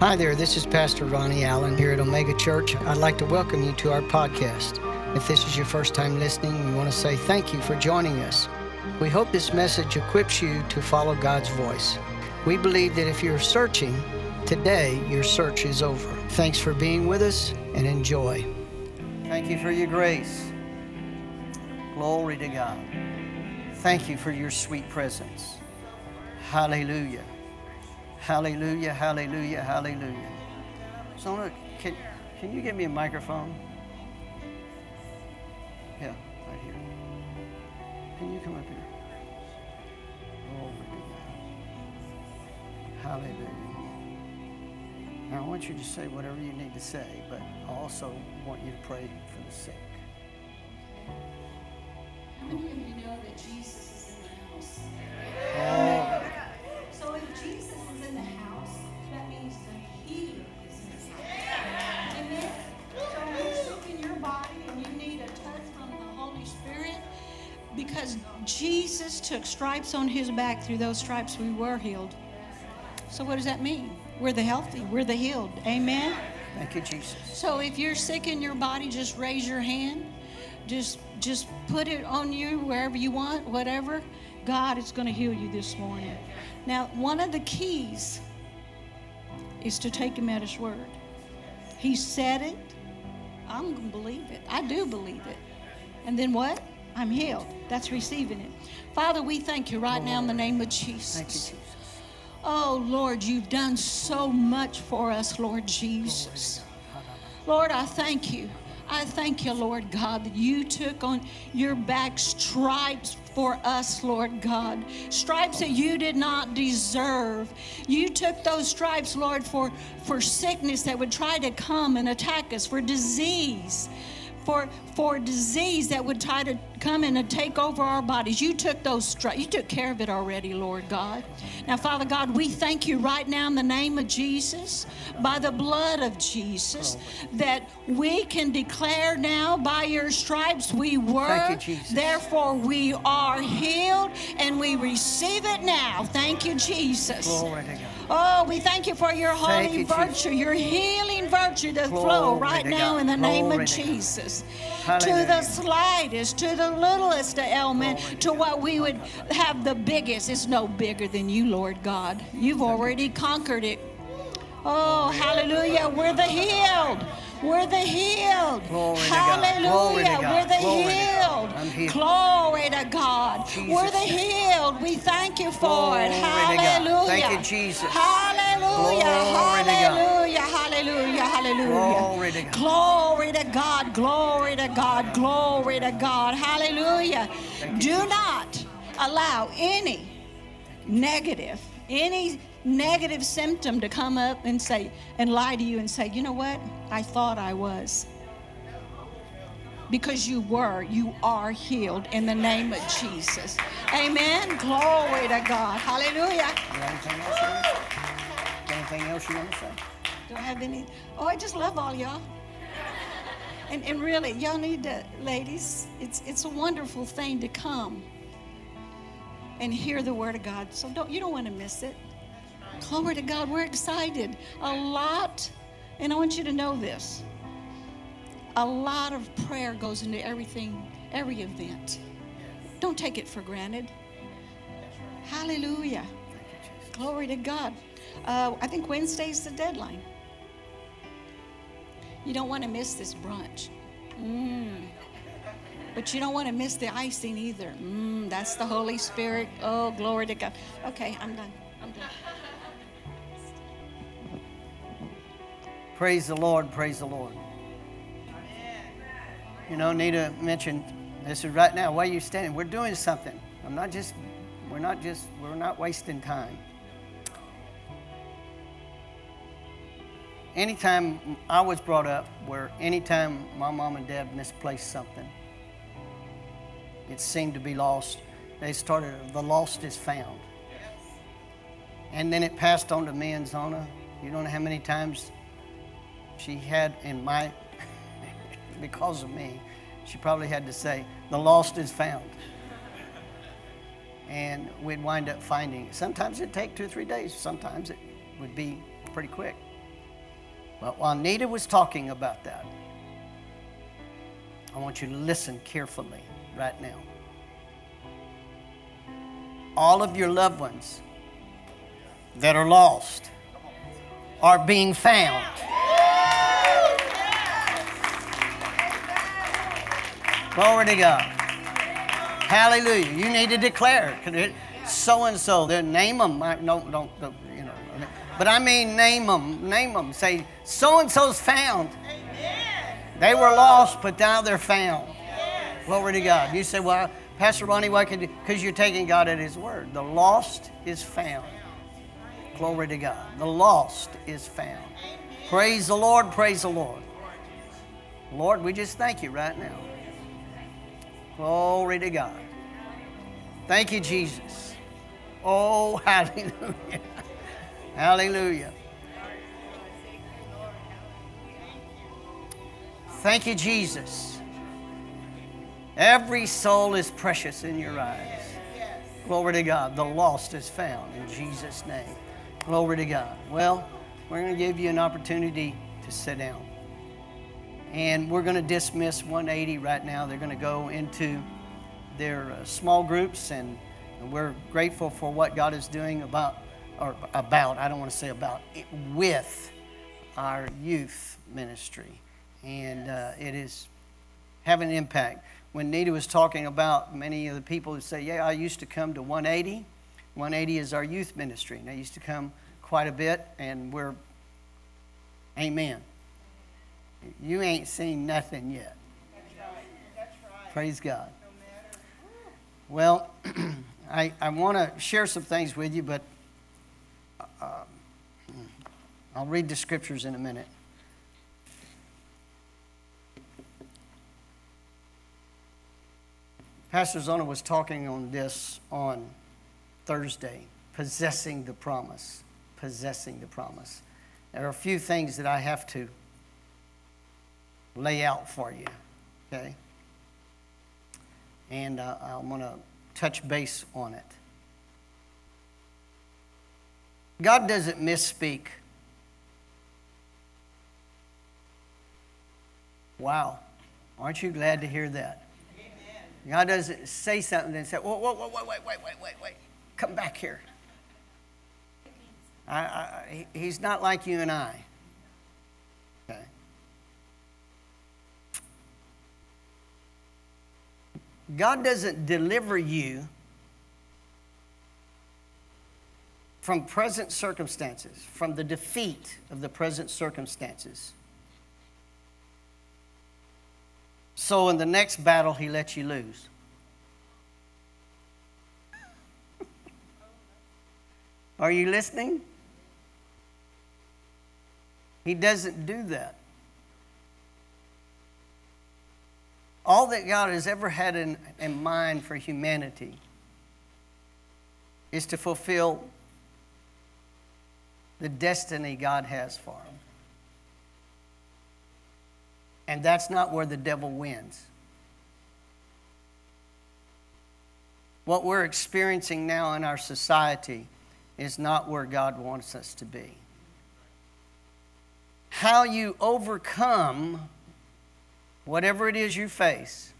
Hi there, this is Pastor Ronnie Allen here at Omega Church. I'd like to welcome you to our podcast. If this is your first time listening, we want to say thank you for joining us. We hope this message equips you to follow God's voice. We believe that if you're searching, today your search is over. Thanks for being with us and enjoy. Thank you for your grace. Glory to God. Thank you for your sweet presence. Hallelujah. Hallelujah, hallelujah, hallelujah. Zona, can, can you give me a microphone? Yeah, right here. Can you come up here? Oh, Glory to God. Hallelujah. Now, I want you to say whatever you need to say, but I also want you to pray for the sick. How many of you know that Jesus is in the house? Oh, Jesus took stripes on his back, through those stripes we were healed. So what does that mean? We're the healthy, we're the healed. Amen? thank you, Jesus. So if you're sick in your body, just raise your hand. Just just put it on you wherever you want, whatever. God is going to heal you this morning. Now, one of the keys is to take him at his word. He said it. I'm going to believe it. I do believe it. And then what? I'm healed. That's receiving it. Father, we thank you right now in the name of Jesus. Thank you, Jesus. Oh, Lord, you've done so much for us, Lord Jesus. Lord, I thank you. I thank you, Lord God, that you took on your back stripes for us, Lord God. Stripes that you did not deserve. You took those stripes, Lord, for, for sickness that would try to come and attack us, for disease. For, for disease that would try to come in and take over our bodies. You took those stripes. You took care of it already, Lord God. Now, Father God, we thank you right now in the name of Jesus, by the blood of Jesus, that we can declare now by your stripes we were. Thank you, Jesus. Therefore, we are healed and we receive it now. Thank you, Jesus. Glory to. Oh, we thank you for your holy you, Jesus. virtue, your healing virtue to flow right to now in the name of. Jesus. To the slightest, to the littlest to to what we would have the biggest. It's no bigger than you, Lord God. You've already conquered it. Oh, hallelujah. We're the healed. We're the healed. Glory. Hallelujah. We're the Glory healed. Healed. Glory to God. Jesus' We're the healed. We thank you for Glory it. Hallelujah. Thank you, Jesus. Hallelujah. Hallelujah. Hallelujah. Hallelujah. Glory to God. Glory to God. Glory to God. Glory to God. Hallelujah. Do not allow any negative, any negative symptom to come up and say and lie to you and say, you know what? I thought I was. Because you were, you are healed in the name of Jesus. Amen. Glory to God. Hallelujah. Anything else you want to say? Anything else you want to say? Do I have any? Oh, I just love all y'all. And, and really, y'all need to, ladies, it's, it's a wonderful thing to come and hear the word of God. So don't, you don't want to miss it. Glory to God. We're excited. A lot, and I want you to know this a lot of prayer goes into everything, every event. Don't take it for granted. Hallelujah. Glory to God. Uh, I think Wednesday's the deadline. You don't want to miss this brunch. Mm. But you don't want to miss the icing either. Mm, that's the Holy Spirit. Oh, glory to God. Okay, I'm done. I'm done. Praise the Lord, praise the Lord. You know, Nita mentioned this is right now. Why are you standing? We're doing something. I'm not just, we're not just, we're not wasting time. Anytime I was brought up, where anytime my mom and dad misplaced something, it seemed to be lost. They started, the lost is found. And then it passed on to me and Zona. You don't know how many times she had in my, because of me, she probably had to say, the lost is found. And we'd wind up finding. Sometimes it'd take two or three days. Sometimes it would be pretty quick. But while Nita was talking about that, I want you to listen carefully right now. All of your loved ones that are lost are being found. Glory to God. Hallelujah. You need to declare so and so. Name them. I, no, don't, don't, you know. But I mean, name them. Name them. Say, so and so's found. Amen. They were lost, but now they're found. Glory to God. You say, well, Pastor Ronnie, why could because you're taking God at His word. The lost is found. Glory to God. The lost is found. Praise the Lord. Praise the Lord. Lord, we just thank you right now. Glory to God. Thank you, Jesus. Oh, hallelujah. hallelujah. Thank you, Jesus. Every soul is precious in your eyes. Glory to God. The lost is found in Jesus' name. Glory to God. Well, we're going to give you an opportunity to sit down. And we're going to dismiss 180 right now. They're going to go into their uh, small groups, and, and, we're grateful for what God is doing about, or about, I don't want to say about, with our youth ministry. And uh, it is having an impact. When Nita was talking about many of the people who say, Yeah, I used to come to 180. 180 is our youth ministry. And I used to come quite a bit, and we're, amen. You ain't seen nothing yet. Praise God. Well, I, I want to share some things with you, but uh, I'll read the scriptures in a minute. Pastor Zona was talking on this on Thursday, possessing the promise. Possessing the promise. There are a few things that I have to lay out for you, okay? And uh, I'm going to touch base on it. God doesn't misspeak. Wow. Aren't you glad to hear that? Amen. God doesn't say something and say, whoa, whoa, whoa, wait, wait, wait, wait, wait, wait. Come back here. I, I, he's not like you and I. God doesn't deliver you from present circumstances, from the defeat of the present circumstances. So in the next battle, he lets you lose. Are you listening? He doesn't do that. All that God has ever had in, in mind for humanity is to fulfill the destiny God has for them. And that's not where the devil wins. What we're experiencing now in our society is not where God wants us to be. How you overcome Whatever it is you face,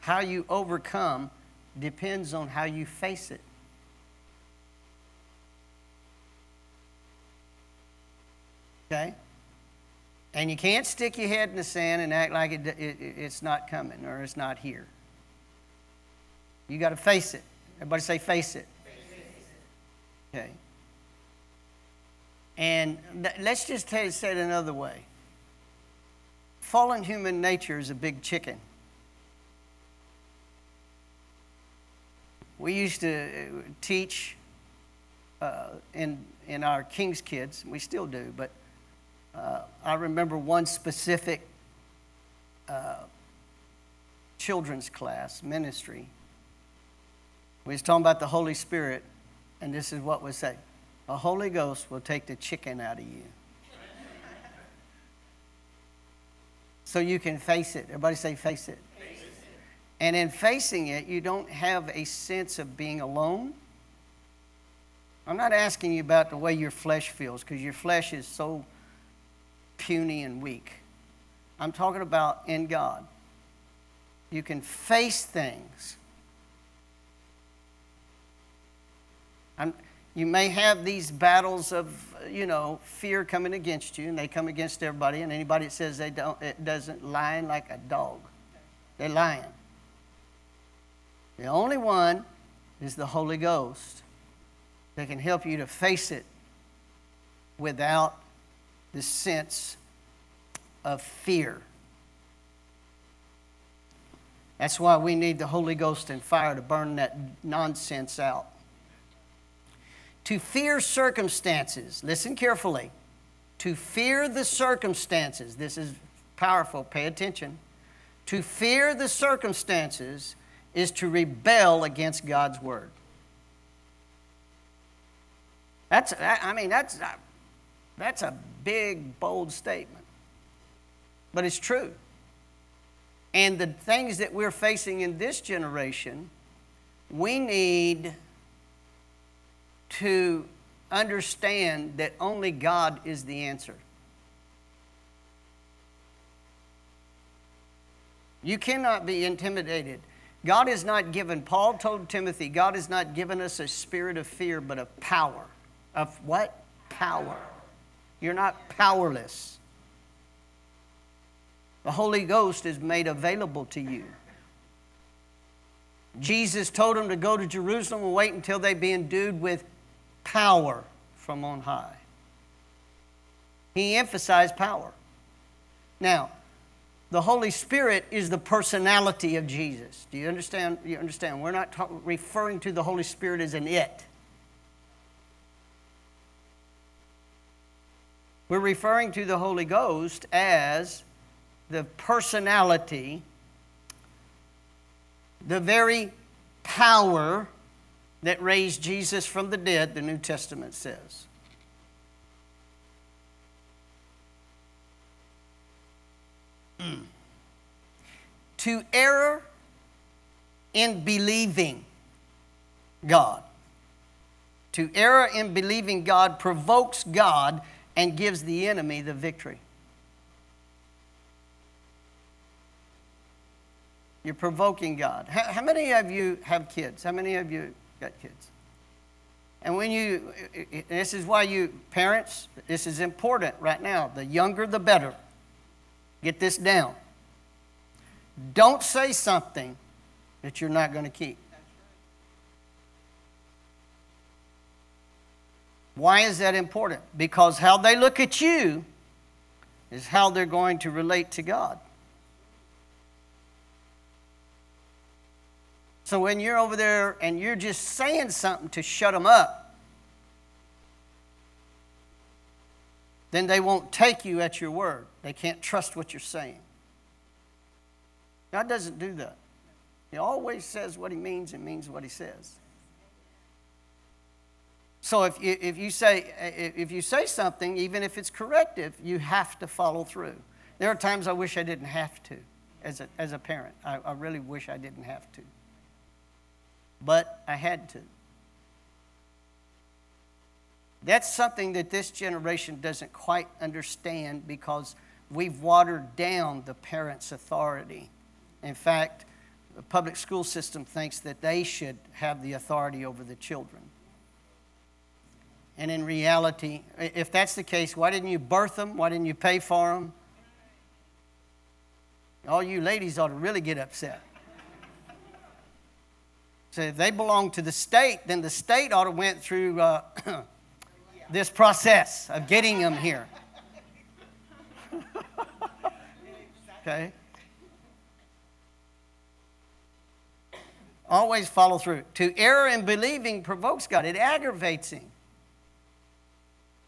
how you overcome depends on how you face it. Okay? And you can't stick your head in the sand and act like it, it, it's not coming or it's not here. You got to face it. Everybody say, face it. Okay. And th- let's just say it another way fallen human nature is a big chicken. We used to uh, teach uh, in, in our King's Kids, we still do, but uh, I remember one specific uh, children's class, ministry. We was talking about the Holy Spirit, and this is what was said. The Holy Ghost will take the chicken out of you. So you can face it. Everybody say, face it. And in facing it, you don't have a sense of being alone. I'm not asking you about the way your flesh feels because your flesh is so puny and weak. I'm talking about in God. You can face things. I'm, you may have these battles of, you know, fear coming against you, and they come against everybody. And anybody that says they don't, it doesn't lying like a dog. They're lying. The only one is the Holy Ghost that can help you to face it without the sense of fear. That's why we need the Holy Ghost and fire to burn that nonsense out. To fear circumstances, listen carefully. To fear the circumstances, this is powerful, pay attention. To fear the circumstances is to rebel against God's word. That's, I mean, that's, uh, that's a big, bold statement. But it's true. And the things that we're facing in this generation, we need to understand that only God is the answer. You cannot be intimidated. God has not given, Paul told Timothy, God has not given us a spirit of fear, but of power. Of what? Power. You're not powerless. The Holy Ghost is made available to you. Jesus told them to go to Jerusalem and wait until they be endued with power from on high. He emphasized power. Now, the Holy Spirit is the personality of Jesus. Do you understand? You understand? We're not referring to the Holy Spirit as an it. We're referring to the Holy Ghost as the personality, the very power that raised Jesus from the dead, the New Testament says. Mm. To err in believing God. To err in believing God provokes God and gives the enemy the victory. You're provoking God. How, how, many of you have kids? How many of you got kids? And when you, this is why you, parents, this is important right now. The younger, the better. Get this down. Don't say something that you're not going to keep. Why is that important? Because how they look at you is how they're going to relate to God. So when you're over there and you're just saying something to shut them up, then they won't take you at your word. They can't trust what you're saying. God doesn't do that. He always says what he means and means what he says. So if you, if you say if you say something, even if it's corrective, you have to follow through. There are times I wish I didn't have to, as a, as a parent. I, I really wish I didn't have to. But I had to. That's something that this generation doesn't quite understand because we've watered down the parents' authority. In fact, the public school system thinks that they should have the authority over the children. And in reality, if that's the case, why didn't you birth them? Why didn't you pay for them? All you ladies ought to really get upset. So if they belong to the state, then the state ought to went through uh, this process of getting them here. okay? Always follow through. To err in believing provokes God, it aggravates Him.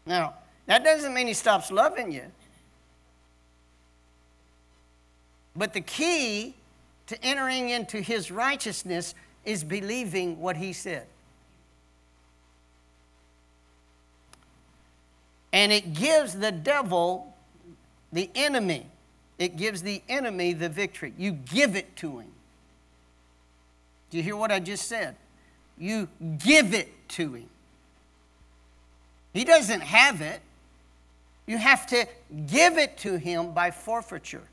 Now, that doesn't mean He stops loving you. But the key to entering into His righteousness is believing what He said. And it gives the devil, the enemy, it gives the enemy the victory. You give it to him. Do you hear what I just said? You give it to him. He doesn't have it. You have to give it to him by forfeiture.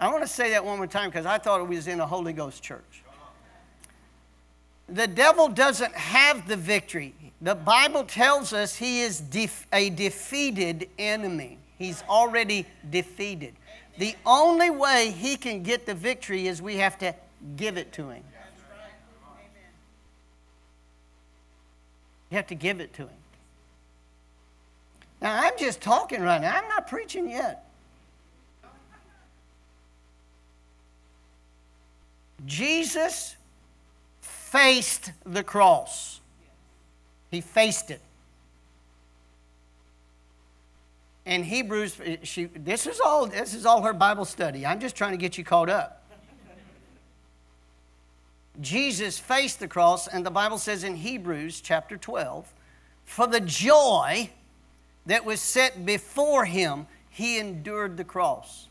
I want to say that one more time because I thought it was in a Holy Ghost church. The devil doesn't have the victory. The Bible tells us he is def- a defeated enemy. He's already defeated. The only way he can get the victory is we have to give it to him. You have to give it to him. Now, I'm just talking right now. I'm not preaching yet. Jesus faced the cross. He faced it. And Hebrews, she, this is all this is all her Bible study. I'm just trying to get you caught up. Jesus faced the cross, and the Bible says in Hebrews chapter 12, for the joy that was set before him, he endured the cross.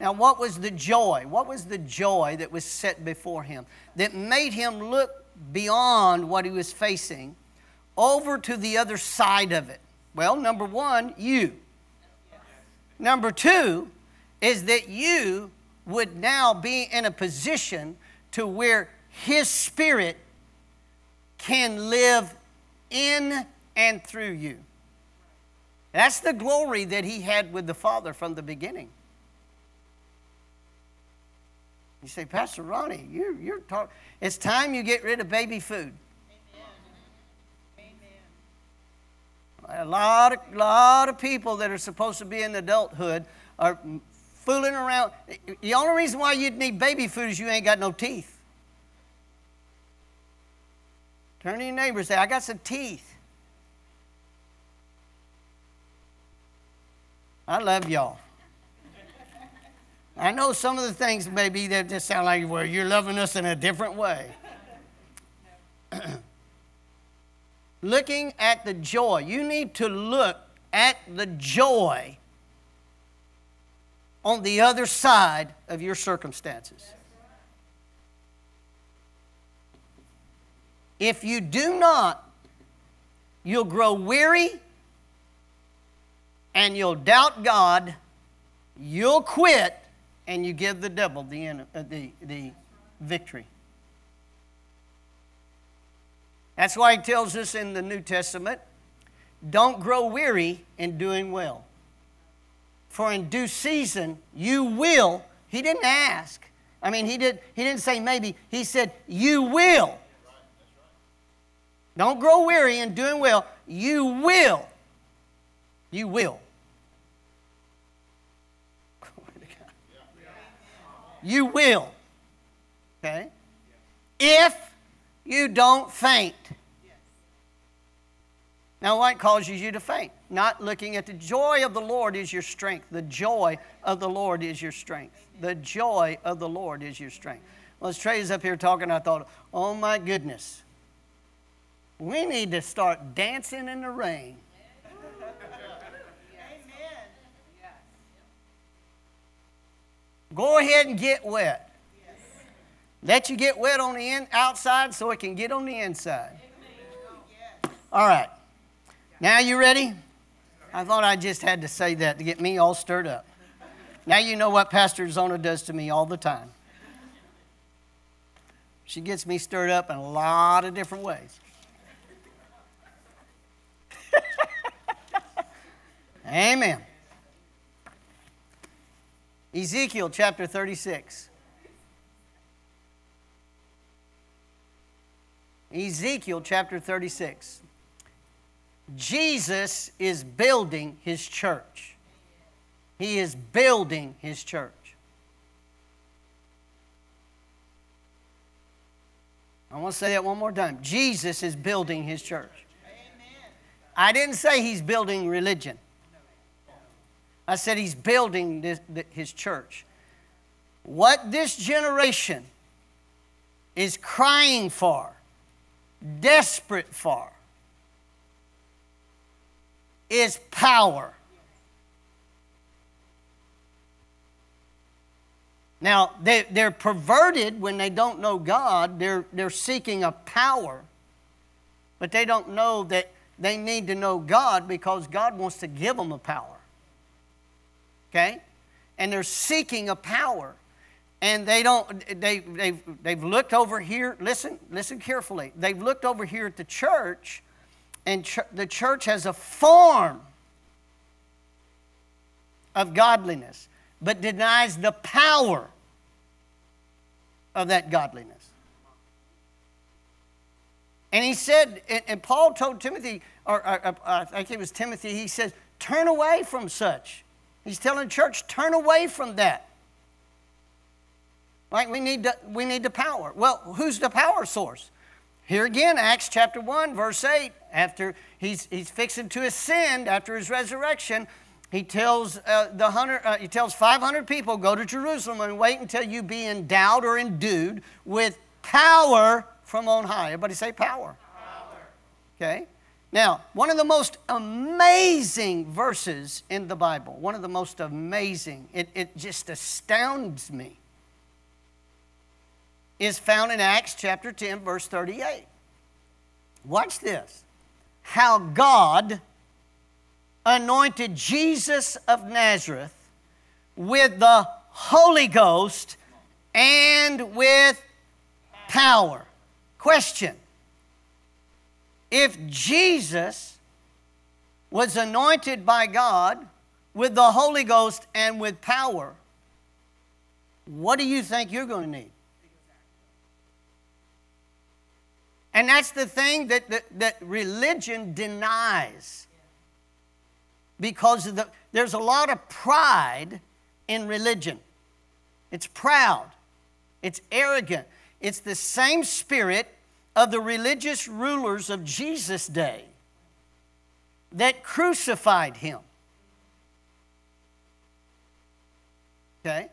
Now, what was the joy? What was the joy that was set before him that made him look beyond what he was facing over to the other side of it? Well, number one, you. Number two is that you would now be in a position to where his spirit can live in and through you. That's the glory that he had with the Father from the beginning. You say, Pastor Ronnie, you're, you're talking. It's time you get rid of baby food. A lot of, lot of people that are supposed to be in adulthood are fooling around. The only reason why you'd need baby food is you ain't got no teeth. Turn to your neighbor and say, I got some teeth. I love y'all. I know some of the things maybe that just sound like, well, you're loving us in a different way. Looking at the joy. You need to look at the joy on the other side of your circumstances. If you do not, you'll grow weary and you'll doubt God, you'll quit, and you give the devil the, uh, the, the victory. That's why he tells us in the New Testament don't grow weary in doing well. For in due season you will, he didn't ask. I mean, he, did, he didn't say maybe, he said, You will. Don't grow weary in doing well. You will. You will. You will. Okay? If you don't faint. Now, what causes you to faint? Not looking at the joy of the Lord is your strength. The joy of the Lord is your strength. The joy of the Lord is your strength. Well, as Trey's up here talking, I thought, oh my goodness. We need to start dancing in the rain. Go ahead and get wet. Let you get wet on the in, outside so it can get on the inside. All right. Now you ready? I thought I just had to say that to get me all stirred up. Now you know what Pastor Zona does to me all the time. She gets me stirred up in a lot of different ways. Amen. Ezekiel chapter 36. Ezekiel chapter 36. Jesus is building his church. He is building his church. I want to say that one more time. Jesus is building his church. I didn't say he's building religion. I said he's building this, his church. What this generation is crying for, desperate for, is power. Now, they, they're perverted when they don't know God. They're, they're seeking a power, but they don't know that they need to know God because God wants to give them a power. Okay? And they're seeking a power. And they don't, they, they've, they've looked over here, listen, listen carefully. They've looked over here at the church, and ch- the church has a form of godliness, but denies the power of that godliness. And he said, and, Paul told Timothy, or, or, or I think it was Timothy, he says, turn away from such. He's telling the church, turn away from that. Like we need, to, we need the power. Well, who's the power source? Here again, Acts chapter 1, verse 8, after he's, he's fixing to ascend after his resurrection, he tells uh, the hundred, uh, he tells 500 people, go to Jerusalem and wait until you be endowed or endued with power from on high. Everybody say power. power. Okay? Now, one of the most amazing verses in the Bible, one of the most amazing, it, it just astounds me, is found in Acts chapter 10, verse 38. Watch this. How God anointed Jesus of Nazareth with the Holy Ghost and with power. Question If Jesus was anointed by God with the Holy Ghost and with power, what do you think you're going to need? And that's the thing that, that, that religion denies. Because the, there's a lot of pride in religion. It's proud, it's arrogant, it's the same spirit of the religious rulers of Jesus' day that crucified him. Okay?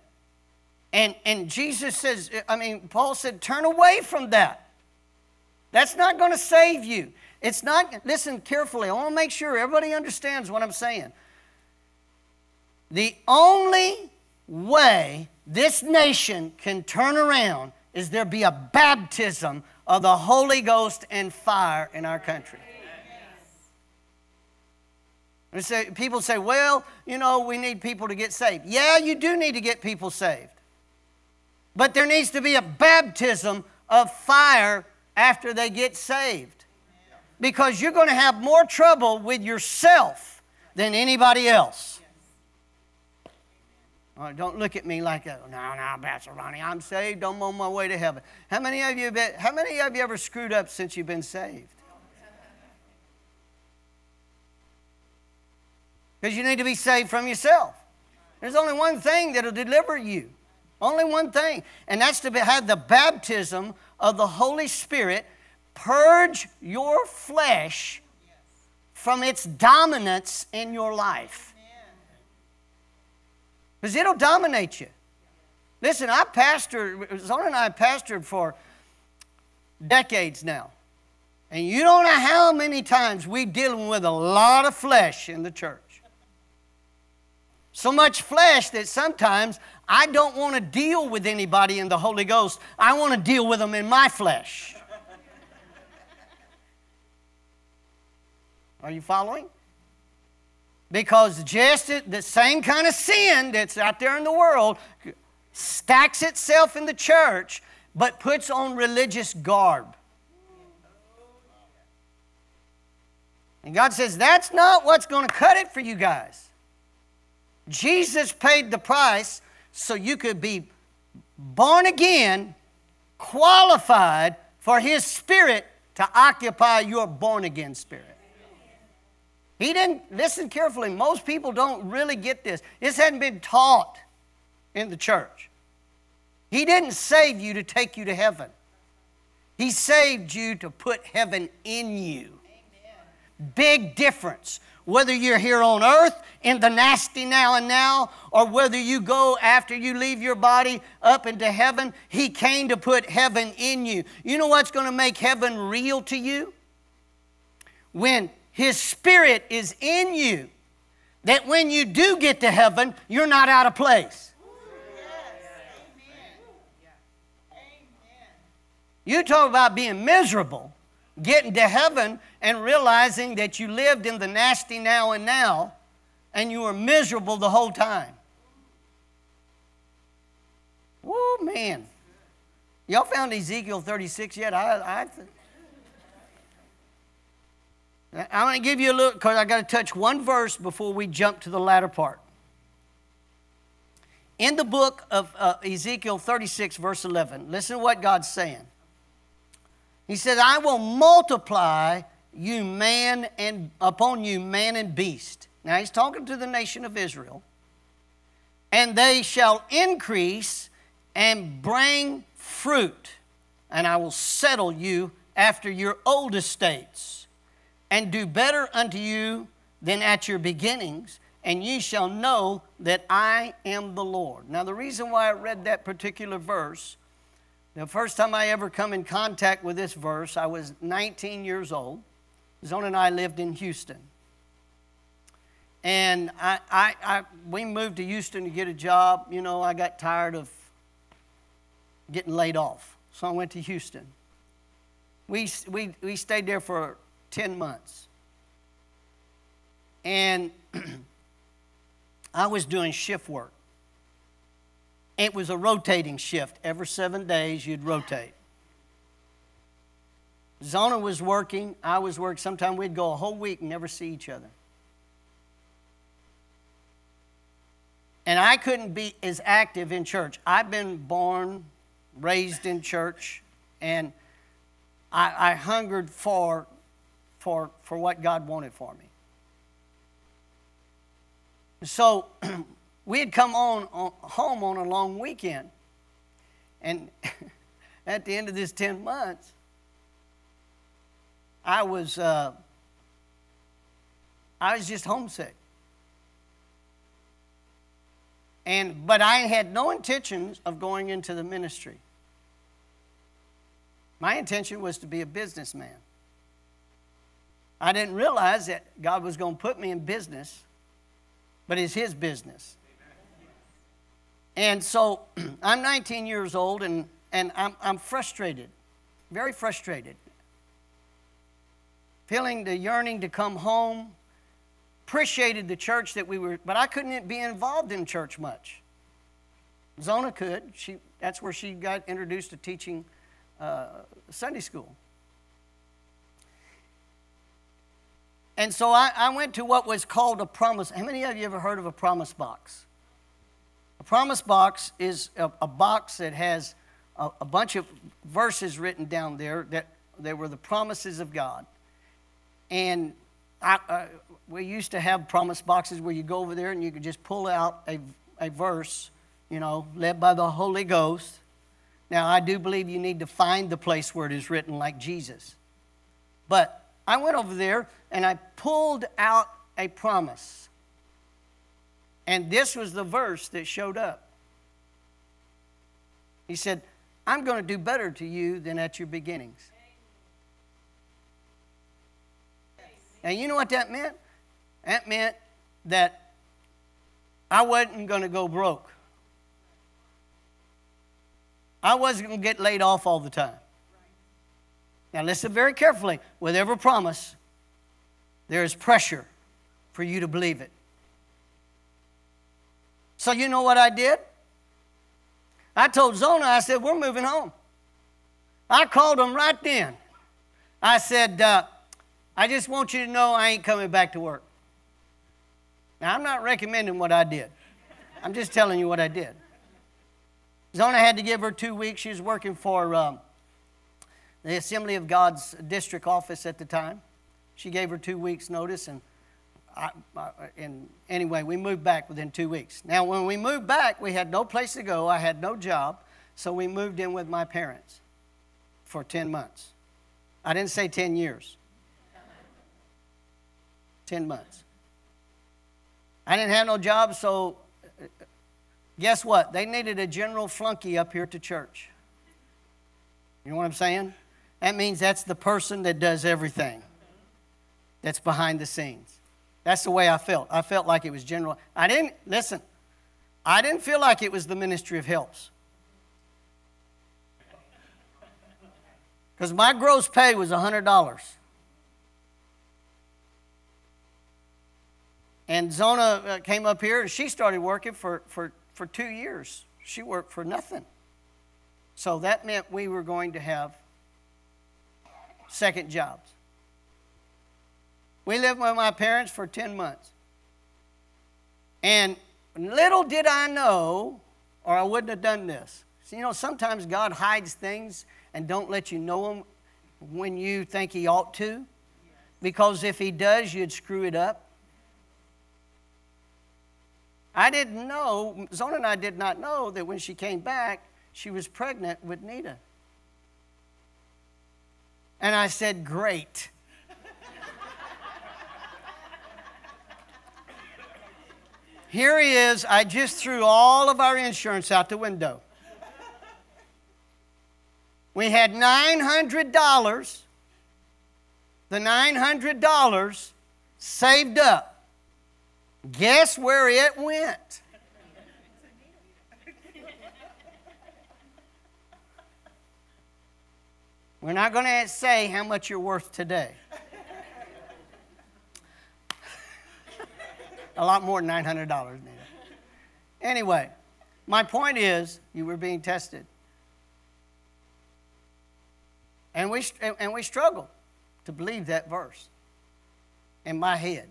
And, and Jesus says, I mean, Paul said, turn away from that. That's not going to save you. It's not, listen carefully. I want to make sure everybody understands what I'm saying. The only way this nation can turn around is there be a baptism of the Holy Ghost and fire in our country. Say, people say, well, you know, we need people to get saved. Yeah, you do need to get people saved. But there needs to be a baptism of fire after they get saved. Because you're going to have more trouble with yourself than anybody else. Oh, don't look at me like. No, no, Pastor Ronnie, I'm saved. I'm on my way to heaven. How many of you been, how many of you ever screwed up since you've been saved? Because you need to be saved from yourself. There's only one thing that'll deliver you. Only one thing. And that's to have the baptism of the Holy Spirit purge your flesh from its dominance in your life because it'll dominate you. Listen, I pastored, Zona and I pastored for decades now. And you don't know how many times we're dealing with a lot of flesh in the church. So much flesh that sometimes I don't want to deal with anybody in the Holy Ghost. I want to deal with them in my flesh. Are you following? Because just the same kind of sin that's out there in the world stacks itself in the church, but puts on religious garb. And God says, that's not what's going to cut it for you guys. Jesus paid the price so you could be born again, qualified for His Spirit to occupy your born again spirit. He didn't, listen carefully, most people don't really get this. This hadn't been taught in the church. He didn't save you to take you to heaven, He saved you to put heaven in you. Amen. Big difference. Whether you're here on earth in the nasty now and now, or whether you go after you leave your body up into heaven, He came to put heaven in you. You know what's going to make heaven real to you? When his Spirit is in you, that when you do get to heaven, you're not out of place. You talk about being miserable. getting to heaven and realizing that you lived in the nasty now and now and you were miserable the whole time. Woo, man. Y'all found Ezekiel 36 yet? I, I, I'm going to give you a look because I got to touch one verse before we jump to the latter part. In the book of uh, Ezekiel 36, verse 11, listen to what God's saying. He said, I will multiply you man and upon you man and beast. Now he's talking to the nation of Israel. And they shall increase and bring fruit, and I will settle you after your old estates, and do better unto you than at your beginnings, and ye shall know that I am the Lord. Now, the reason why I read that particular verse the first time I ever come in contact with this verse, I was 19 years old. Zona and I lived in Houston. And I, I, I, we moved to Houston to get a job. You know, I got tired of getting laid off. So I went to Houston. We, we, we stayed there for 10 months. And I was doing shift work. It was a rotating shift. Every seven days, you'd rotate. Zona was working, I was working. Sometimes we'd go a whole week and never see each other. And I couldn't be as active in church. I've been born, raised in church, and I, I hungered for, for, for what God wanted for me. So we had come on, on home on a long weekend. And at the end of this 10 months, I was, uh, I was just homesick. And, but I had no intentions of going into the ministry. My intention was to be a businessman. I didn't realize that God was going to put me in business, but it's His business. And so I'm 19 years old and, and I'm, I'm frustrated, very frustrated. Feeling the yearning to come home. Appreciated the church that we were, but I couldn't be involved in church much. Zona could. She, that's where she got introduced to teaching uh, Sunday school. And so I, I went to what was called a promise. How many of you ever heard of a promise box? A promise box is a, a box that has a, a, bunch of verses written down there that they were the promises of God. And I, uh, we used to have promise boxes where you go over there and you could just pull out a, a verse, you know, led by the Holy Ghost. Now, I do believe you need to find the place where it is written like Jesus. But I went over there and I pulled out a promise. And this was the verse that showed up. He said, I'm going to do better to you than at your beginnings. And you know what that meant? That meant that I wasn't going to go broke. I wasn't going to get laid off all the time. Now, listen very carefully. With every promise, there is pressure for you to believe it. So, you know what I did? I told Zona, I said, We're moving home. I called him right then. I said, uh, I just want you to know I ain't coming back to work. Now, I'm not recommending what I did, I'm just telling you what I did. Zona had to give her two weeks. She was working for um, the Assembly of God's district office at the time. She gave her two weeks' notice, and I, I, and anyway, we moved back within two weeks. Now, when we moved back, we had no place to go. I had no job. So we moved in with my parents for 10 months. I didn't say 10 years, 10 months. I didn't have no job, so uh, guess what? They needed a general flunky up here to church. You know what I'm saying? That means that's the person that does everything that's behind the scenes. That's the way I felt. I felt like it was general. I didn't, listen, I didn't feel like it was the ministry of helps. Because my gross pay was $100. And Zona uh, came up here and she started working for, for, for two years. She worked for nothing. So that meant we were going to have second jobs. We lived with my parents for 10 months. And little did I know, or I wouldn't have done this. So, you know, sometimes God hides things and don't let you know them when you think He ought to. Because if He does, you'd screw it up. I didn't know, Zona and I did not know that when she came back, she was pregnant with Nita. And I said, Great. Here he is. I just threw all of our insurance out the window. We had $900, the $900 saved up. Guess where it went? We're not going to say how much you're worth today. A lot more than $900, Nita. Anyway, my point is you were being tested. And we, and we struggle to believe that verse in my head.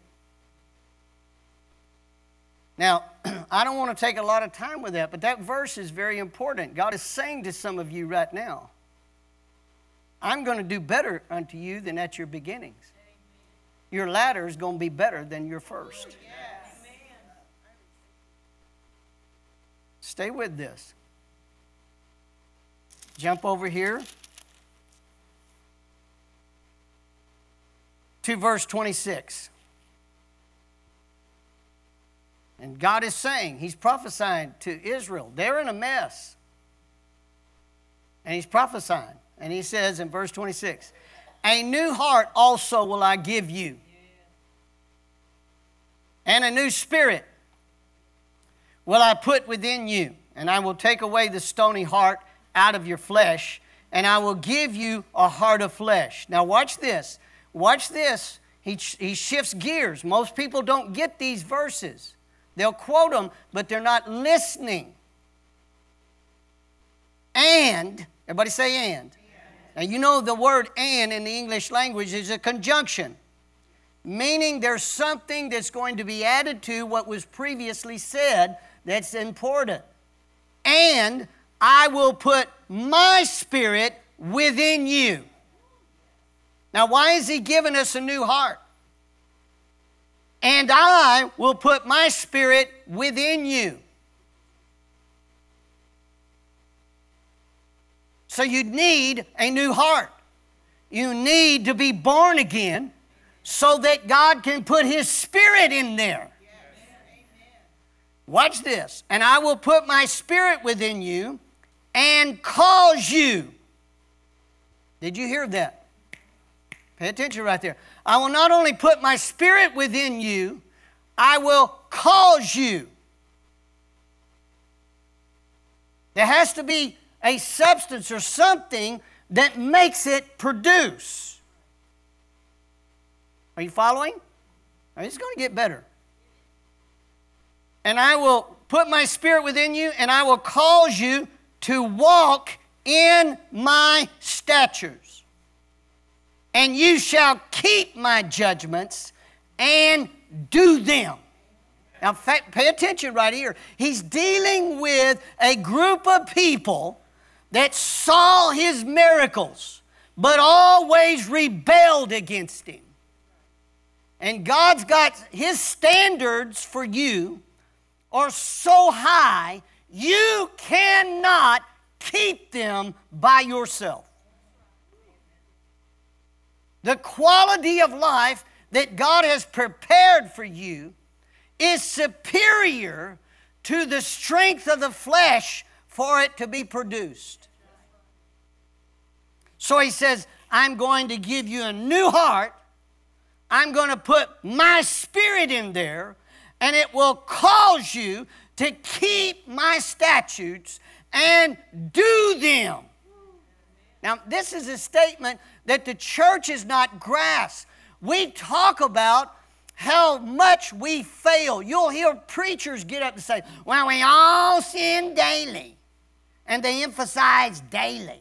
Now, I don't want to take a lot of time with that, but that verse is very important. God is saying to some of you right now, I'm going to do better unto you than at your beginnings. Your latter is going to be better than your first. Stay with this. Jump over here to verse 26. And God is saying, He's prophesying to Israel. They're in a mess. And He's prophesying. And He says in verse 26, A new heart also will I give you, and a new spirit will I put within you, and I will take away the stony heart out of your flesh, and I will give you a heart of flesh. Now, watch this. Watch this. He, he shifts gears. Most people don't get these verses. They'll quote them, but they're not listening. And, everybody say and. Now, you know the word and in the English language is a conjunction, meaning there's something that's going to be added to what was previously said that's important. And I will put my spirit within you. Now, why is he giving us a new heart? And I will put my spirit within you. So you need a new heart. You need to be born again so that God can put his spirit in there. Watch this. And I will put my spirit within you and cause you. Did you hear that? Pay attention right there. I will not only put my spirit within you, I will cause you. There has to be a substance or something that makes it produce. Are you following? It's going to get better and I will put my spirit within you, and I will cause you to walk in my statutes. And you shall keep my judgments and do them. Now, pay attention right here. He's dealing with a group of people that saw his miracles, but always rebelled against him. And God's got his standards for you are so high, you cannot keep them by yourself. The quality of life that God has prepared for you is superior to the strength of the flesh for it to be produced. So he says, I'm going to give you a new heart. I'm going to put my spirit in there and it will cause you to keep my statutes and do them. Now, this is a statement that the church is not grasped. We talk about how much we fail. You'll hear preachers get up and say, Well, we all sin daily. And they emphasize daily.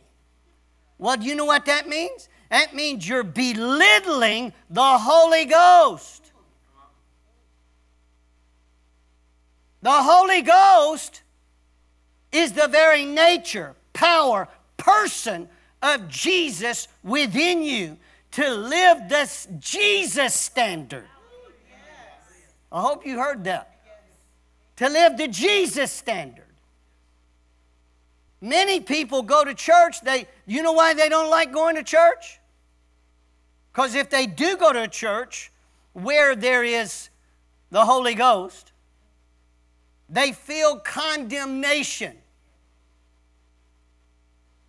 Well, do you know what that means? That means you're belittling the Holy Ghost. The Holy Ghost is the very nature, power, person of Jesus within you to live this Jesus standard. I hope you heard that. To live the Jesus standard. Many people go to church, they you know why they don't like going to church? Because if they do go to a church where there is the Holy Ghost, they feel condemnation.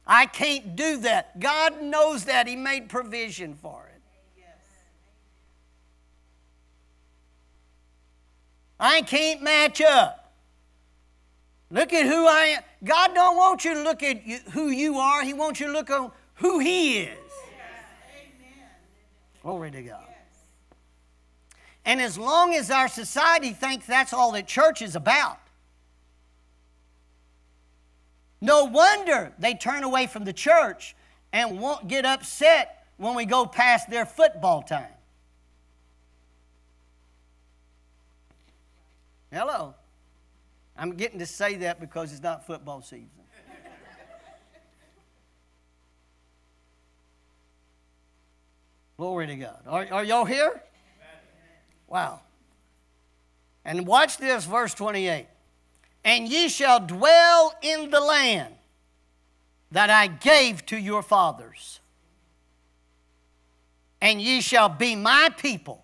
I can't do that. God knows that. He made provision for it. I can't match up. Look at who I am. God don't want you to look at you, who you are. He wants you to look at who He is. Glory to God. And as long as our society thinks that's all that church is about, no wonder they turn away from the church and won't get upset when we go past their football time. Hello. I'm getting to say that because it's not football season. Glory to God. Are, are y'all here? Wow. And watch this, verse 28 and ye shall dwell in the land that I gave to your fathers. And ye shall be my people,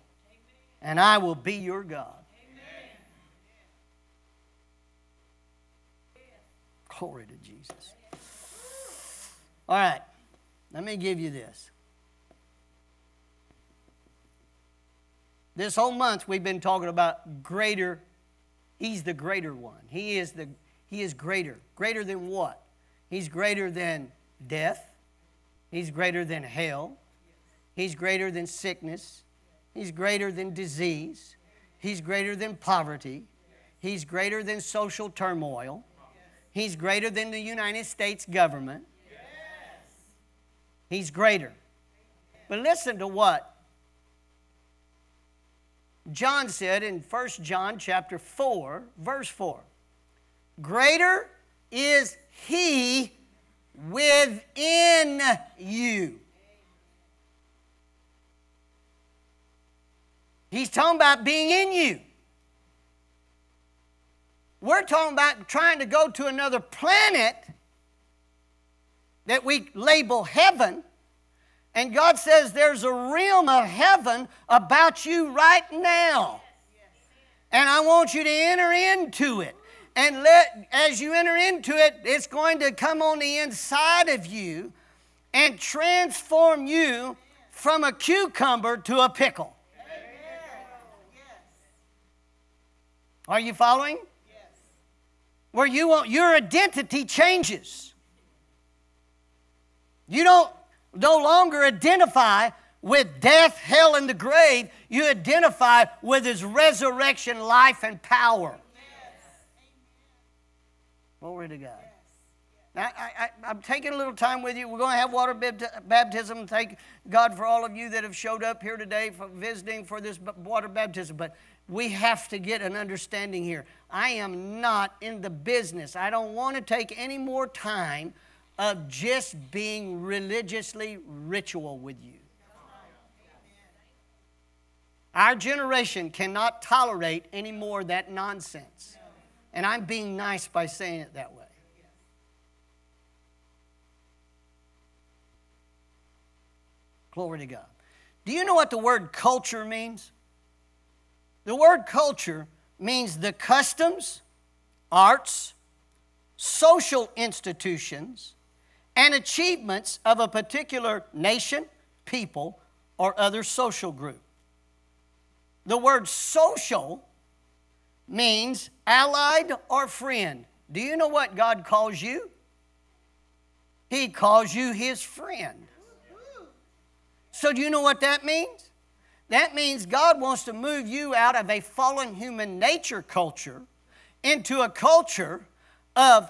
and I will be your God. Glory to Jesus. All right, let me give you this. This whole month we've been talking about greater He's the greater one. He is the he is greater. Greater than what? He's greater than death. He's greater than hell. He's greater than sickness. He's greater than disease. He's greater than poverty. He's greater than social turmoil. He's greater than the United States government. He's greater. But listen to what John said in 1 John chapter 4, verse 4, greater is he within you. He's talking about being in you. We're talking about trying to go to another planet that we label heaven and God says there's a realm of heaven about you right now. And I want you to enter into it. And let as you enter into it, it's going to come on the inside of you and transform you from a cucumber to a pickle. Are you following? Where you want your identity changes. You don't no longer identify with death, hell, and the grave. You identify with his resurrection, life, and power. Glory to God. Now, I, am taking a little time with you. We're going to have water baptism. Thank God for all of you that have showed up here today for visiting for this water baptism. But we have to get an understanding here. I am not in the business. I don't want to take any more time of just being religiously ritual with you. Our generation cannot tolerate any more that nonsense. And I'm being nice by saying it that way. Glory to God. Do you know what the word culture means? The word culture means the customs, arts, social institutions, and achievements of a particular nation, people, or other social group. The word social means allied or friend. Do you know what God calls you? He calls you his friend. So, do you know what that means? That means God wants to move you out of a fallen human nature culture into a culture of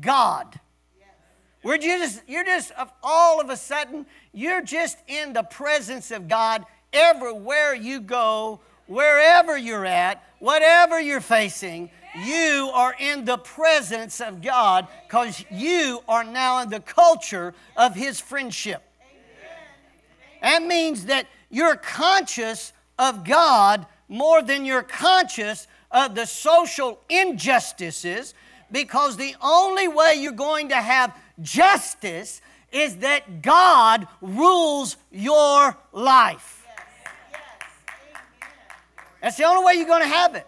God. Where you just, you're just all of a sudden, you're just in the presence of God everywhere you go, wherever you're at, whatever you're facing, you are in the presence of God because you are now in the culture of His friendship. That means that you're conscious of God more than you're conscious of the social injustices because the only way you're going to have justice is that God rules your life. That's the only way you're going to have it.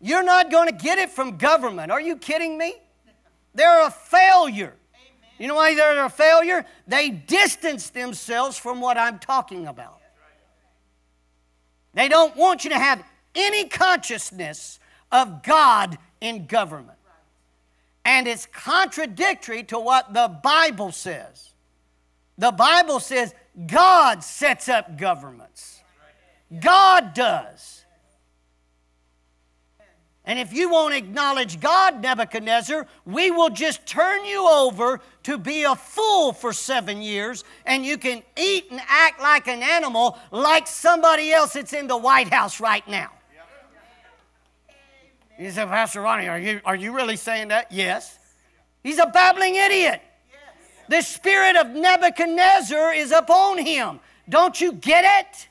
You're not going to get it from government. Are you kidding me? They're a failure. You know why they're a failure? They distance themselves from what I'm talking about. They don't want you to have any consciousness of God in government. And it's contradictory to what the Bible says. The Bible says God sets up governments, God does. And if you won't acknowledge God, Nebuchadnezzar, we will just turn you over to be a fool for seven years, and you can eat and act like an animal like somebody else that's in the White House right now. He said, Pastor Ronnie, are you, are you really saying that? Yes. He's a babbling idiot. The spirit of Nebuchadnezzar is upon him. Don't you get it?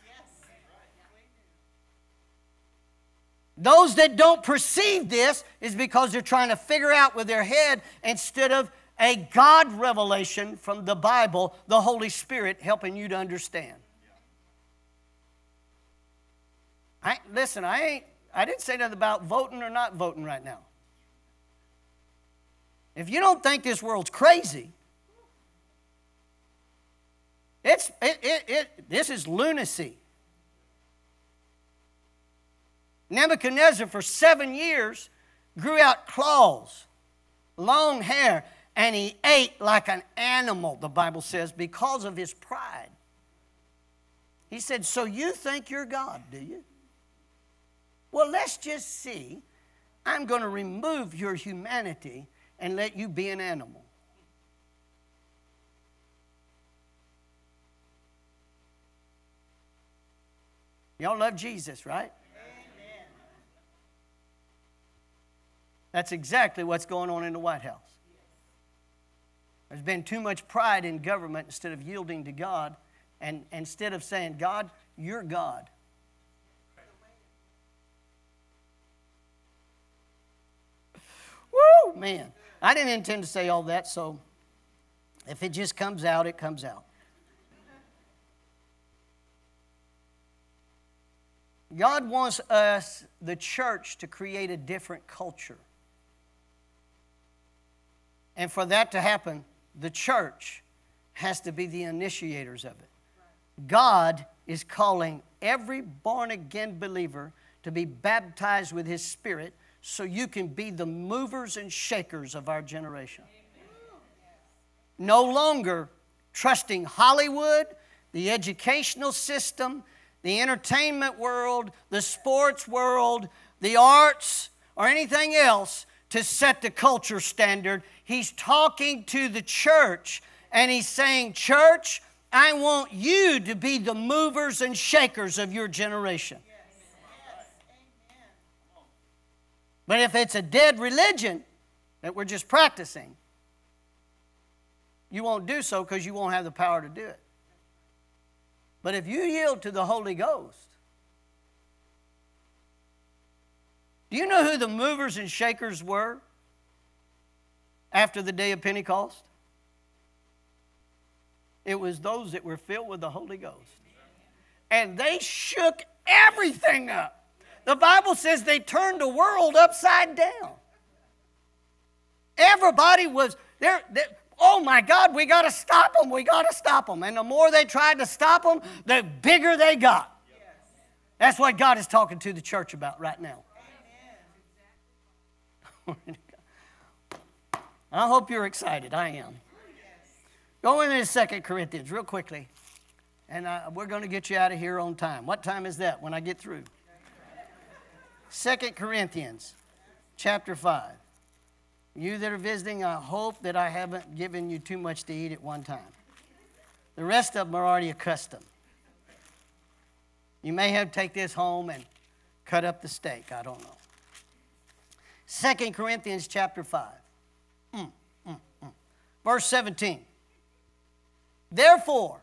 Those that don't perceive this is because they're trying to figure out with their head instead of a God revelation from the Bible, the Holy Spirit helping you to understand. I, listen, I ain't I didn't say nothing about voting or not voting right now. If you don't think this world's crazy, it's it, it, it this is lunacy. Nebuchadnezzar, for seven years, grew out claws, long hair, and he ate like an animal, the Bible says, because of his pride. He said, So you think you're God, do you? Well, let's just see. I'm going to remove your humanity and let you be an animal. Y'all love Jesus, right? That's exactly what's going on in the White House. There's been too much pride in government instead of yielding to God, and instead of saying, God, you're God. Woo, man. I didn't intend to say all that, so if it just comes out, it comes out. God wants us, the church, to create a different culture. And for that to happen, the church has to be the initiators of it. God is calling every born again believer to be baptized with His Spirit so you can be the movers and shakers of our generation. No longer trusting Hollywood, the educational system, the entertainment world, the sports world, the arts, or anything else to set the culture standard. He's talking to the church and he's saying, Church, I want you to be the movers and shakers of your generation. But if it's a dead religion that we're just practicing, you won't do so because you won't have the power to do it. But if you yield to the Holy Ghost, Do you know who the movers and shakers were after the day of Pentecost? It was those that were filled with the Holy Ghost. And they shook everything up. The Bible says they turned the world upside down. Everybody was there. Oh my God, we got to stop them. We got to stop them. And the more they tried to stop them, the bigger they got. That's what God is talking to the church about right now. I hope you're excited. I am. Go into Second Corinthians real quickly, and uh, we're going to get you out of here on time. What time is that when I get through? Second Corinthians chapter 5. You that are visiting, I hope that I haven't given you too much to eat at one time. The rest of them are already accustomed. You may have to take this home and cut up the steak. I don't know. Second Corinthians chapter 5. Mm, mm, mm. Verse 17. Therefore,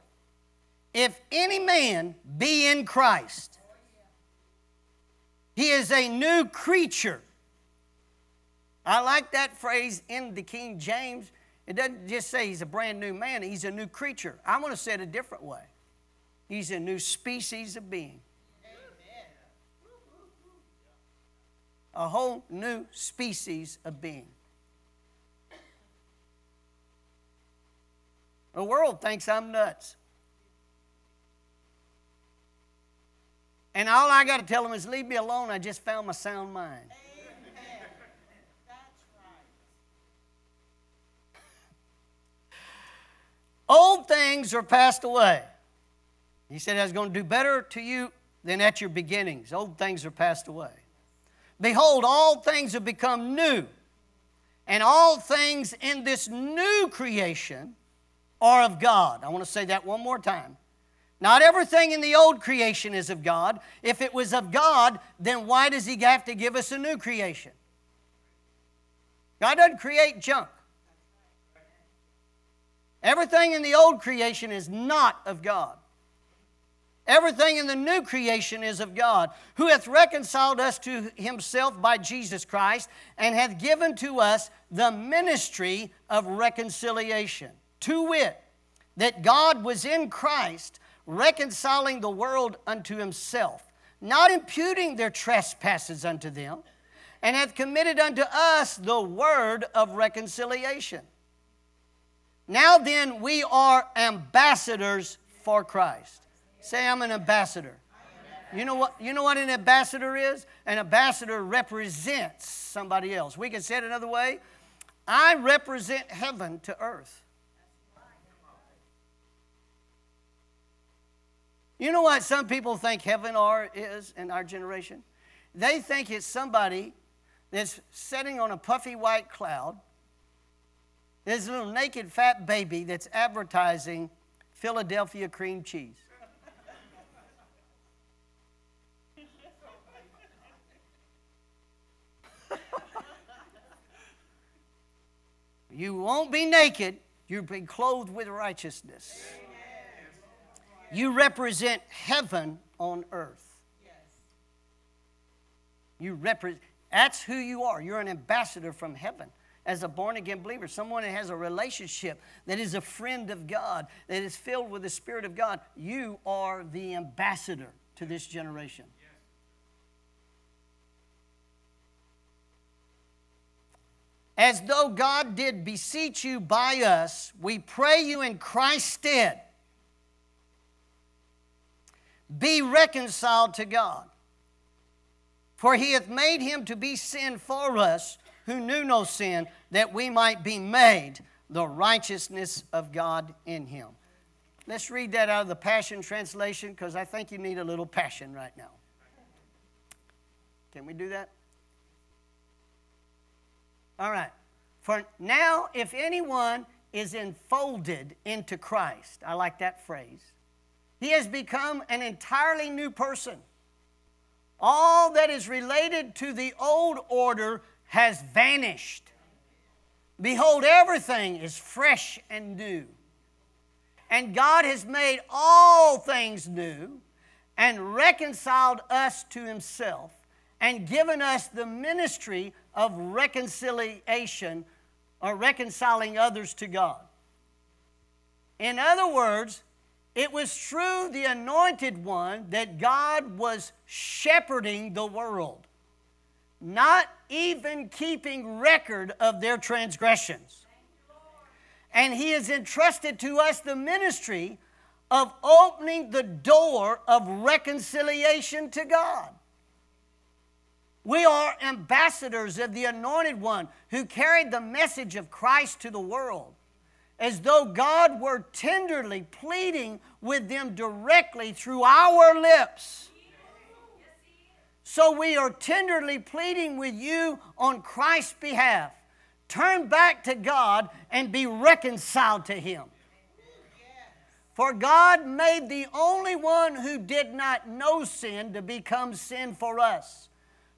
if any man be in Christ, he is a new creature. I like that phrase in the King James. It doesn't just say he's a brand new man, he's a new creature. I want to say it a different way. He's a new species of being. A whole new species of being. The world thinks I'm nuts. And all I got to tell them is leave me alone. I just found my sound mind. Old things are passed away. He said, I was going to do better to you than at your beginnings. Old things are passed away. Behold, all things have become new. And all things in this new creation are of God. I want to say that one more time. Not everything in the old creation is of God. If it was of God, then why does He have to give us a new creation? God doesn't create junk. Everything in the old creation is not of God. Everything in the new creation is of God, who hath reconciled us to himself by Jesus Christ and hath given to us the ministry of reconciliation. To wit, that God was in Christ reconciling the world unto himself, not imputing their trespasses unto them, and hath committed unto us the word of reconciliation. Now then, we are ambassadors for Christ. Say, I'm an ambassador. You know what? You know what an ambassador is? An ambassador represents somebody else. We can say it another way. I represent heaven to earth. You know what some people think heaven are is in our generation? They think it's somebody that's sitting on a puffy white cloud. There's a little naked fat baby that's advertising Philadelphia cream cheese. you won't be naked, you'll be clothed with righteousness. You represent heaven on earth. Yes. You represent, that's who you are. You're an ambassador from heaven as a born again believer, someone that has a relationship, that is a friend of God, that is filled with the Spirit of God. You are the ambassador to this generation. As though God did beseech you by us, we pray you in Christ's stead be reconciled to God. For he hath made him to be sin for us who knew no sin, that we might be made the righteousness of God in him. Let's read that out of the Passion Translation because I think you need a little passion right now. Can we do that? All right. For now, if anyone is enfolded into Christ, I like that phrase he has become an entirely new person. All that is related to the old order has vanished. Behold, everything is fresh and new. And God has made all things new and reconciled us to Himself and given us the ministry of reconciliation or reconciling others to God. In other words, it was through the anointed one that God was shepherding the world, not even keeping record of their transgressions. And He has entrusted to us the ministry of opening the door of reconciliation to God. We are ambassadors of the anointed one who carried the message of Christ to the world. As though God were tenderly pleading with them directly through our lips. So we are tenderly pleading with you on Christ's behalf. Turn back to God and be reconciled to Him. For God made the only one who did not know sin to become sin for us,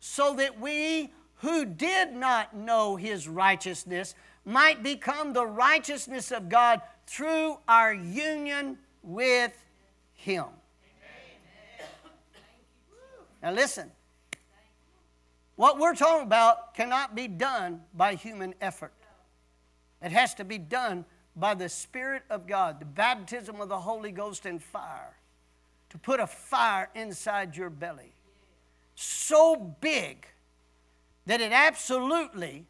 so that we who did not know His righteousness might become the righteousness of God through our union with Him. Now, listen. What we're talking about cannot be done by human effort. It has to be done by the Spirit of God, the baptism of the Holy Ghost and fire, to put a fire inside your belly. So big that it absolutely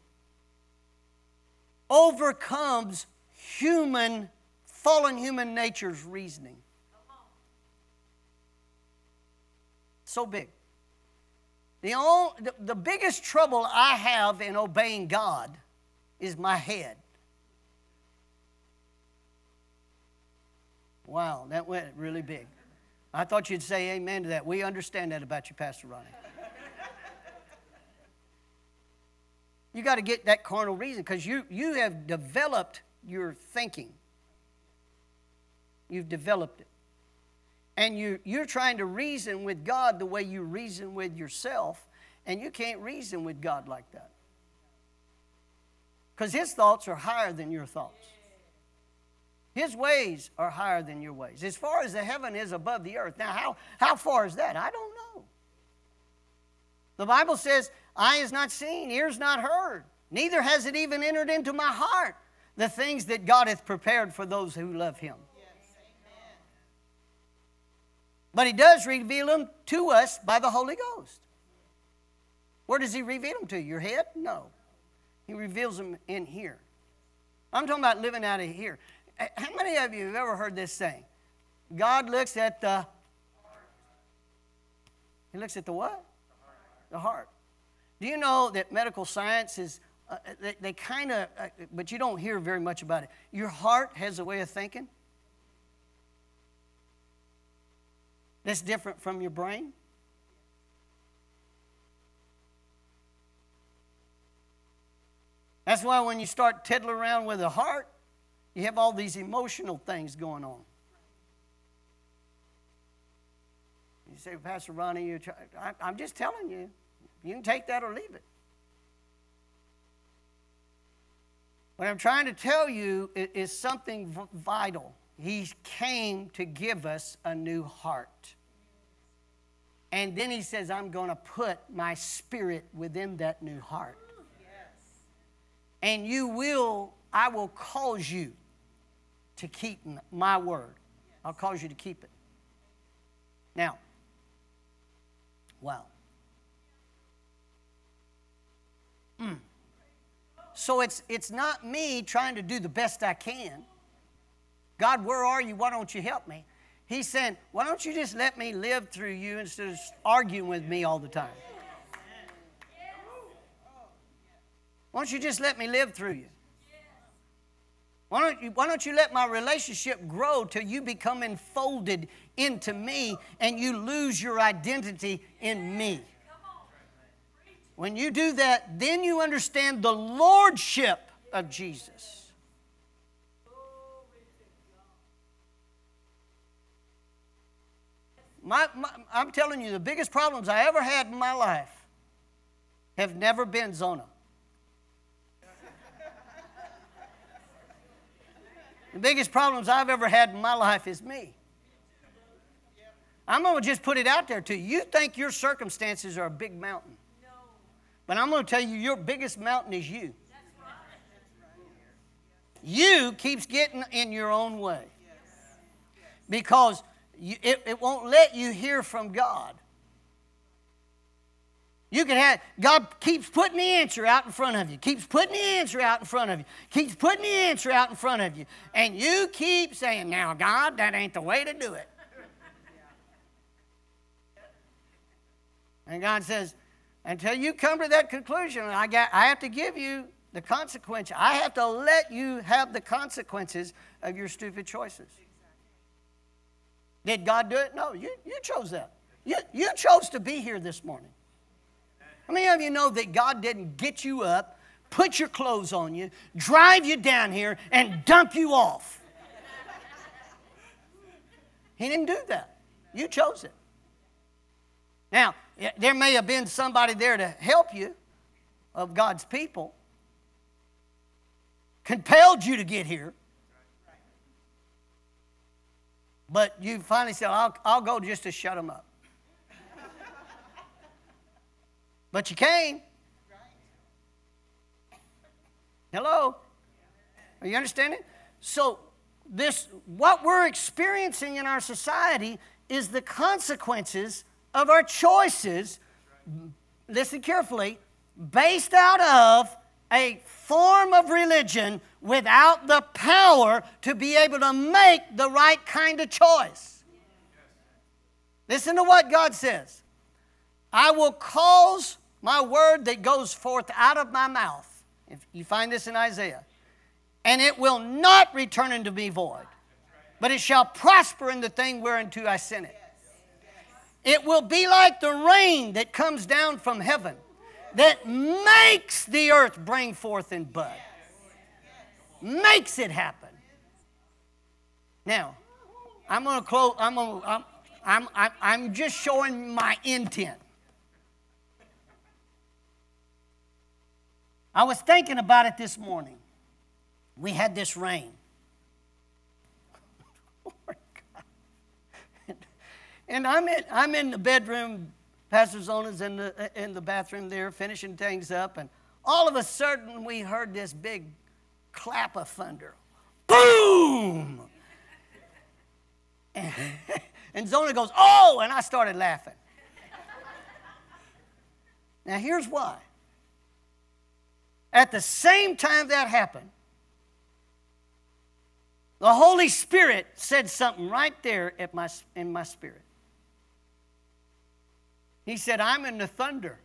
overcomes human, fallen human nature's reasoning. So big. The, only, the, the biggest trouble I have in obeying God is my head. Wow, that went really big. I thought you'd say amen to that. We understand that about you, Pastor Ronnie. You got to get that carnal reason because you, you have developed your thinking. You've developed it. And you, you're trying to reason with God the way you reason with yourself, and you can't reason with God like that. Because His thoughts are higher than your thoughts. His ways are higher than your ways. As far as the heaven is above the earth. Now, how, how far is that? I don't know. The Bible says, Eye is not seen, ears not heard, neither has it even entered into my heart the things that God hath prepared for those who love Him. but He does reveal them to us by the Holy Ghost. Where does He reveal them to? Your head? No. He reveals them in here. I'm talking about living out of here. How many of you have ever heard this saying? God looks at the. He looks at the what? the heart. Do you know that medical science is, uh, they, they kind of, uh, but you don't hear very much about it. Your heart has a way of thinking that's different from your brain. That's why when you start tiddling around with the heart, you have all these emotional things going on. You say, Pastor Ronnie, you try, I, am just telling you. You can take that or leave it. What I'm trying to tell you is something vital. He came to give us a new heart. And then he says, I'm going to put my spirit within that new heart. And you will, I will cause you to keep my word. I'll cause you to keep it. Now, wow. Mm. So it's, it's not me trying to do the best I can. God, where are you? Why don't you help me? He's saying, why don't you just let me live through you instead of arguing with me all the time? Why don't you just let me live through you? Why don't you, why don't you let my relationship grow till you become enfolded into me and you lose your identity in me? When you do that, then you understand the lordship of Jesus. My, my, I'm telling you, the biggest problems I ever had in my life have never been Zona. the biggest problems I've ever had in my life is me. I'm going to just put it out there to you. You think your circumstances are a big mountain. But I'm going to tell you, your biggest mountain is you. You keeps getting in your own way because you, it, it won't let you hear from God. You can have, God keeps putting the answer out in front of you, keeps putting the answer out in front of you, keeps putting the answer out in front of you. And you keep saying, Now, God, that ain't the way to do it. And God says, until you come to that conclusion, I, got, I have to give you the consequence. I have to let you have the consequences of your stupid choices. Did God do it? No, you, you chose that. You, you chose to be here this morning. How many of you know that God didn't get you up, put your clothes on you, drive you down here, and dump you off? He didn't do that. You chose it. Now, there may have been somebody there to help you of God's people, compelled you to get here. But you finally said, I'll, I'll go just to shut them up. but you came. Hello? Are you understanding? So, this, what we're experiencing in our society is the consequences of our choices, listen carefully, based out of a form of religion without the power to be able to make the right kind of choice. Listen to what God says I will cause my word that goes forth out of my mouth. If you find this in Isaiah, and it will not return unto me void, but it shall prosper in the thing whereunto I sent it. It will be like the rain that comes down from heaven that makes the earth bring forth and bud. Makes it happen. Now, I'm going to close. I'm, gonna, I'm, I'm, I'm, I'm just showing my intent. I was thinking about it this morning. We had this rain. And I'm in, I'm in the bedroom Pastor Zona's in the, in the bathroom there finishing things up, and all of a sudden we heard this big clap of thunder. Boom! And, and Zona goes, Oh! And I started laughing. Now, here's why. At the same time that happened, the Holy Spirit said something right there at my, in my spirit. He said, I'm in the thunder,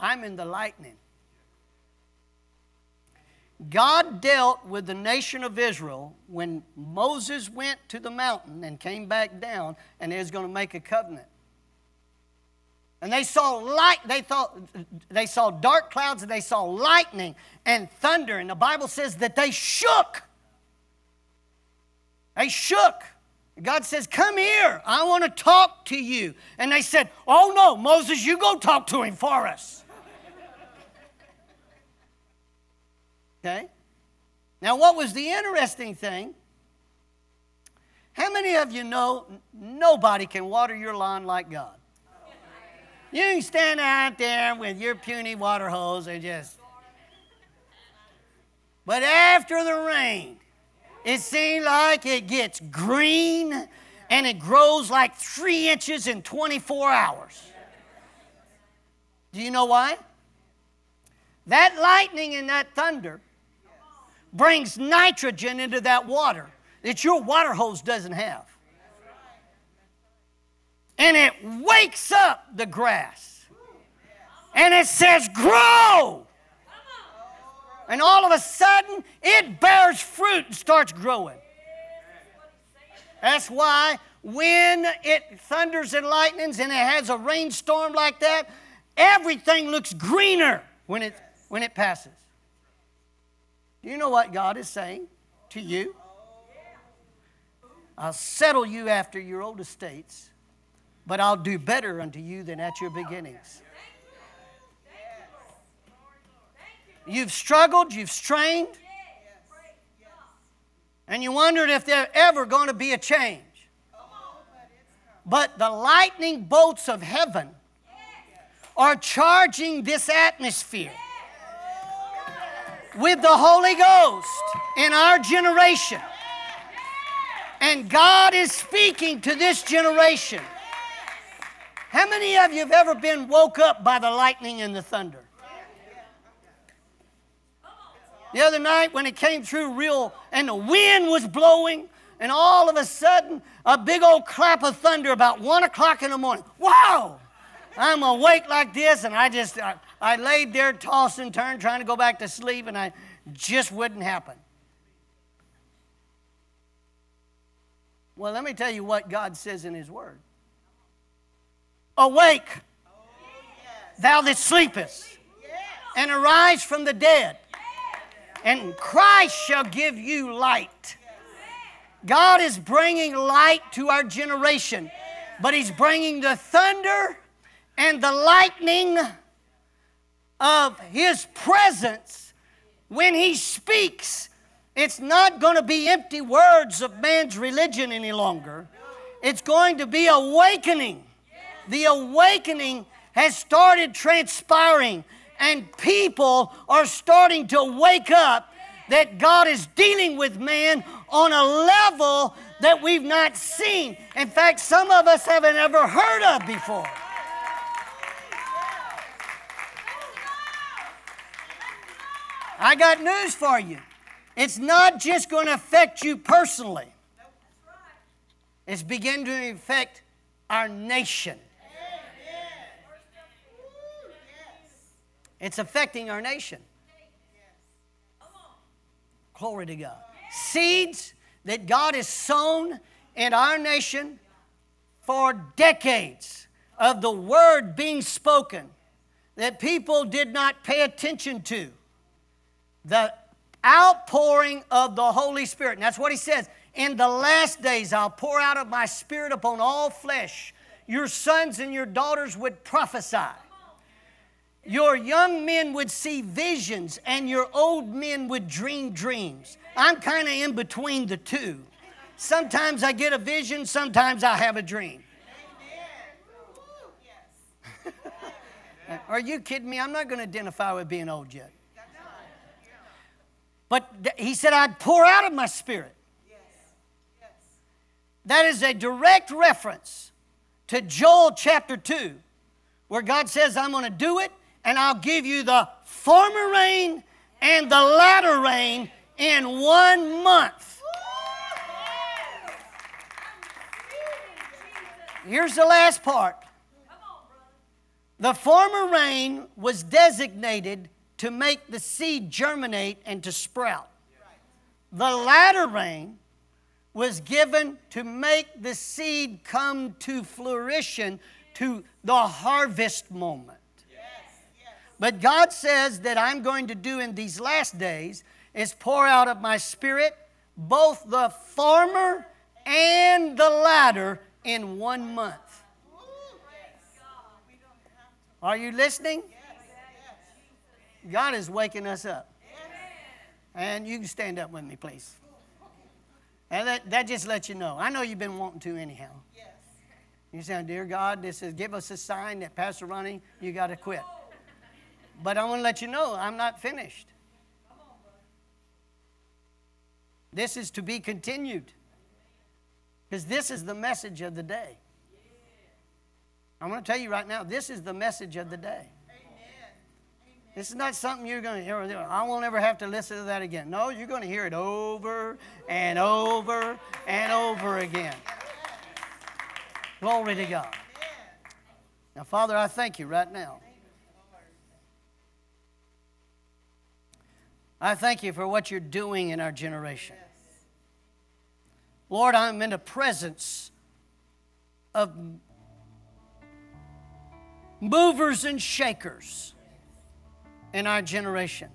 I'm in the lightning. God dealt with the nation of Israel when Moses went to the mountain and came back down and was going to make a covenant. And they saw light, they thought they saw dark clouds and they saw lightning and thunder. And the Bible says that they shook. They shook. God says, Come here. I want to talk to you. And they said, Oh no, Moses, you go talk to him for us. Okay? Now, what was the interesting thing? How many of you know nobody can water your lawn like God? You can stand out there with your puny water hose and just. But after the rain, it seems like it gets green and it grows like three inches in 24 hours. Do you know why? That lightning and that thunder brings nitrogen into that water that your water hose doesn't have. And it wakes up the grass. And it says, Grow! And all of a sudden it bears fruit and starts growing. That's why when it thunders and lightnings and it has a rainstorm like that, everything looks greener when it, when it passes. Do you know what God is saying to you? I'll settle you after your old estates, but I'll do better unto you than at your beginnings. You've struggled, you've strained, and you wondered if there ever going to be a change. But the lightning bolts of heaven are charging this atmosphere with the Holy Ghost in our generation. And God is speaking to this generation. How many of you have ever been woke up by the lightning and the thunder? The other night when it came through real and the wind was blowing, and all of a sudden a big old clap of thunder about one o'clock in the morning. Wow! I'm awake like this, and I just, I, I laid there, tossed and turned, trying to go back to sleep, and I just wouldn't happen. Well, let me tell you what God says in His Word Awake, thou that sleepest, and arise from the dead, and Christ shall give you light. God is bringing light to our generation, but He's bringing the thunder and the lightning of His presence when He speaks. It's not going to be empty words of man's religion any longer. It's going to be awakening. The awakening has started transpiring, and people are starting to wake up that God is dealing with man on a level that we've not seen. In fact, some of us haven't ever heard of before. I got news for you. It's not just going to affect you personally, it's beginning to affect our nation. It's affecting our nation. Glory to God. Seeds that God has sown in our nation for decades of the word being spoken that people did not pay attention to. The outpouring of the Holy Spirit. And that's what he says. In the last days, I'll pour out of my spirit upon all flesh. Your sons and your daughters would prophesy. Your young men would see visions, and your old men would dream dreams. I'm kind of in between the two. Sometimes I get a vision, sometimes I have a dream. Are you kidding me? I'm not going to identify with being old yet. But he said, I'd pour out of my spirit. That is a direct reference to Joel chapter 2, where God says, I'm going to do it and I'll give you the former rain and the latter rain in one month. Here's the last part. The former rain was designated to make the seed germinate and to sprout. The latter rain was given to make the seed come to fruition to the harvest moment. But God says that I'm going to do in these last days is pour out of my spirit both the former and the latter in one month. Are you listening? God is waking us up. And you can stand up with me, please. And that, that just lets you know. I know you've been wanting to anyhow. You say, Dear God, this is give us a sign that Pastor Ronnie, you got to quit. But I want to let you know I'm not finished. This is to be continued. Because this is the message of the day. I'm going to tell you right now, this is the message of the day. This is not something you're going to hear. I won't ever have to listen to that again. No, you're going to hear it over and over and over again. Glory to God. Now, Father, I thank you right now. I thank you for what you're doing in our generation. Lord, I'm in the presence of movers and shakers in our generation.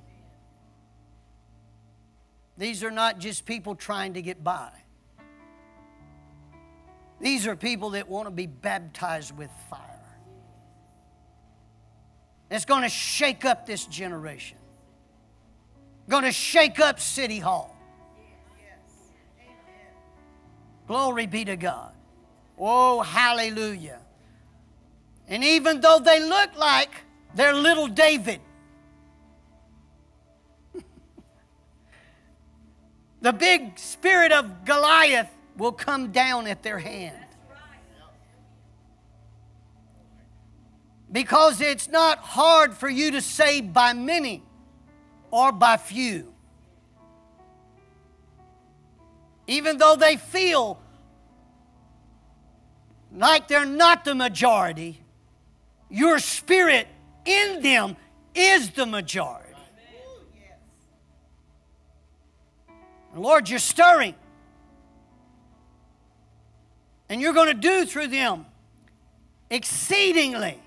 These are not just people trying to get by. These are people that want to be baptized with fire. It's going to shake up this generation going to shake up City Hall. Glory be to God. Oh, hallelujah. And even though they look like they're little David, the big spirit of Goliath will come down at their hand. Because it's not hard for you to say by many or by few. Even though they feel like they're not the majority, your spirit in them is the majority. And Lord, you're stirring. And you're going to do through them exceedingly,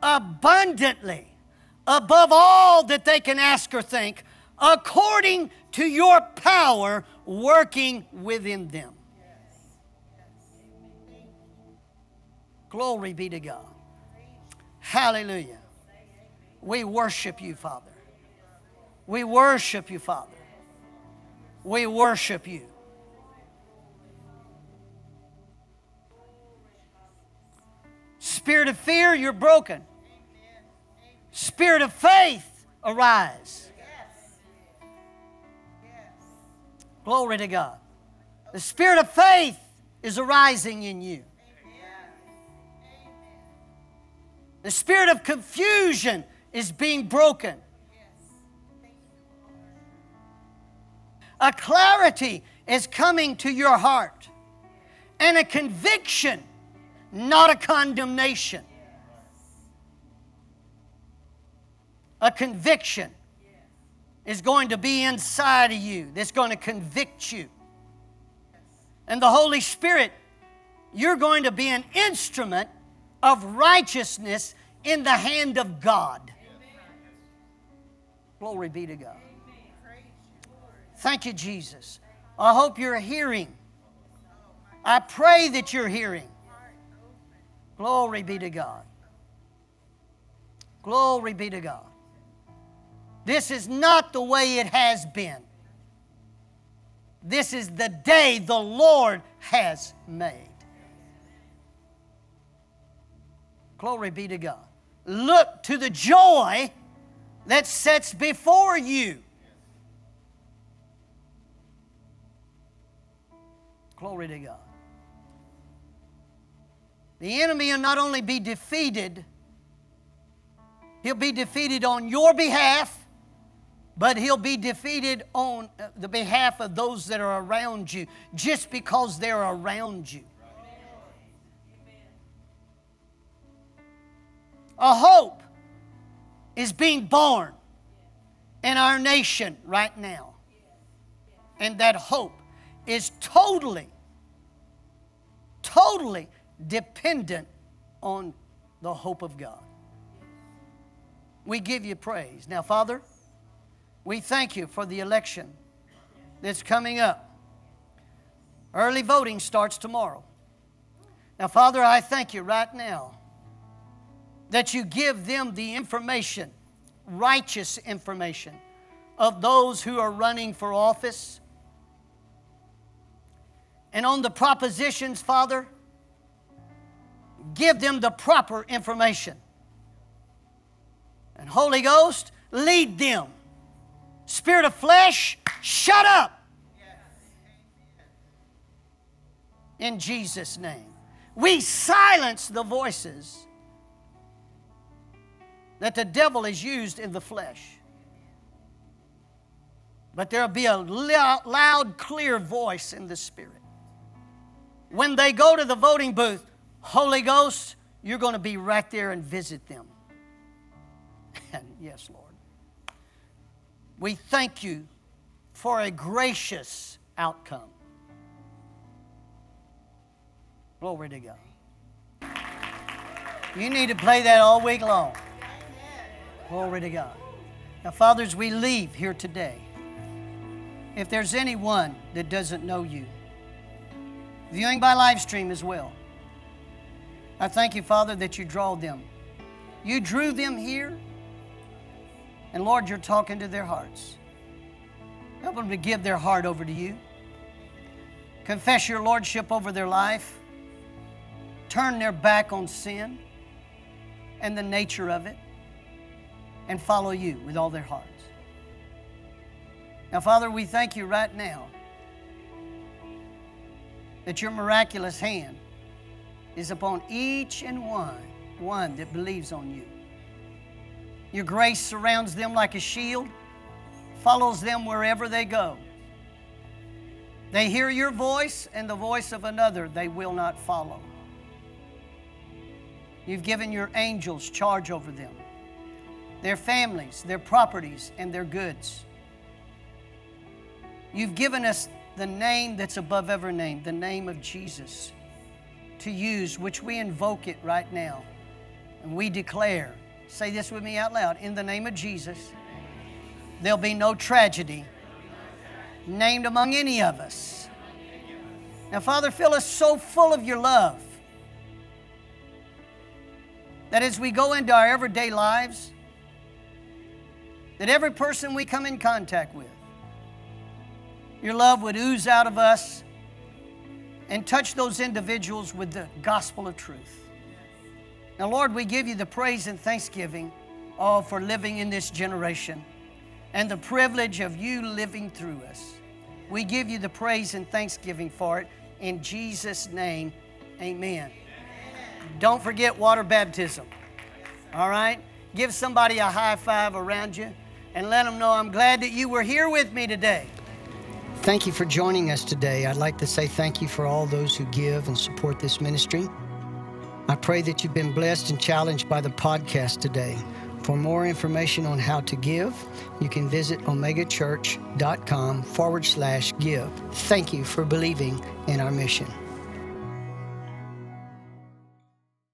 abundantly, above all that they can ask or think, according to your power working within them. Glory be to God. Hallelujah. We worship you, Father. We worship you, Father. We worship you. Spirit of fear, you're broken. Spirit of faith, arise. Glory to God. The spirit of faith is arising in you. The spirit of confusion is being broken. A clarity is coming to your heart, and a conviction, not a condemnation. A conviction is going to be inside of you that's going to convict you. And the Holy Spirit, you're going to be an instrument of righteousness in the hand of God. Glory be to God. Thank you, Jesus. I hope you're hearing. I pray that you're hearing. Glory be to God. Glory be to God. This is not the way it has been. This is the day the Lord has made. Glory be to God. Look to the joy that sets before you. Glory to God. The enemy will not only be defeated, he'll be defeated on your behalf but he'll be defeated on uh, the behalf of those that are around you just because they're around you. A hope is being born in our nation right now. And that hope is totally, totally dependent on the hope of God. We give you praise. Now, Father, we thank you for the election that's coming up. Early voting starts tomorrow. Now, Father, I thank you right now that you give them the information, righteous information, of those who are running for office. And on the propositions, Father, give them the proper information. And Holy Ghost, lead them Spirit of flesh, shut up. In Jesus' name. We silence the voices that the devil has used in the flesh. But there'll be a loud, clear voice in the Spirit. When they go to the voting booth, Holy Ghost, you're going to be right there and visit them. And yes, Lord. We thank you for a gracious outcome. Glory to God. You need to play that all week long. Glory to God. Now, fathers, we leave here today. If there's anyone that doesn't know you, viewing by live stream as well, I thank you, Father, that you draw them. You drew them here and Lord, you're talking to their hearts. Help them to give their heart over to you. Confess your lordship over their life. Turn their back on sin and the nature of it and follow you with all their hearts. Now, Father, we thank you right now that your miraculous hand is upon each and one, one that believes on you. Your grace surrounds them like a shield, follows them wherever they go. They hear your voice and the voice of another they will not follow. You've given your angels charge over them. their families, their properties, and their goods. You've given us the name that's above every name, the name of Jesus, to use, which we invoke it right now. And we declare, say this with me out loud, in the name of Jesus, there'll be no tragedy named among any of us. Now, Father, fill us so full of your love that as we go into our everyday lives, that every person we come in contact with, your love would ooze out of us and touch those individuals with the gospel of truth. Now, Lord, we give you the praise and thanksgiving all for living in this generation and the privilege of you living through us. We give you the praise and thanksgiving for it. In Jesus' name, amen. Don't forget water baptism. All right? Give somebody a high five around you and let them know I'm glad that you were here with me today. Thank you for joining us today. I'd like to say thank you for all those who give and support this ministry. I pray that you've been blessed and challenged by the podcast today. For more information on how to give, you can visit omegachurch.com forward slash give. Thank you for believing in our mission.